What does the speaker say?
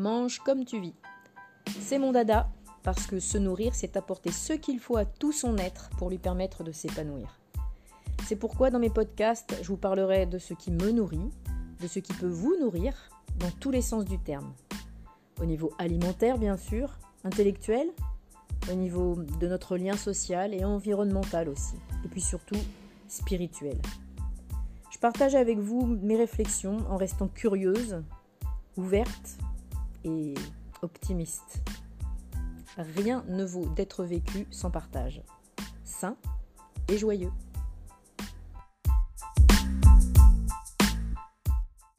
mange comme tu vis. C'est mon dada, parce que se nourrir, c'est apporter ce qu'il faut à tout son être pour lui permettre de s'épanouir. C'est pourquoi dans mes podcasts, je vous parlerai de ce qui me nourrit, de ce qui peut vous nourrir, dans tous les sens du terme. Au niveau alimentaire, bien sûr, intellectuel, au niveau de notre lien social et environnemental aussi, et puis surtout spirituel. Je partage avec vous mes réflexions en restant curieuse, ouverte et optimiste. Rien ne vaut d'être vécu sans partage, sain et joyeux.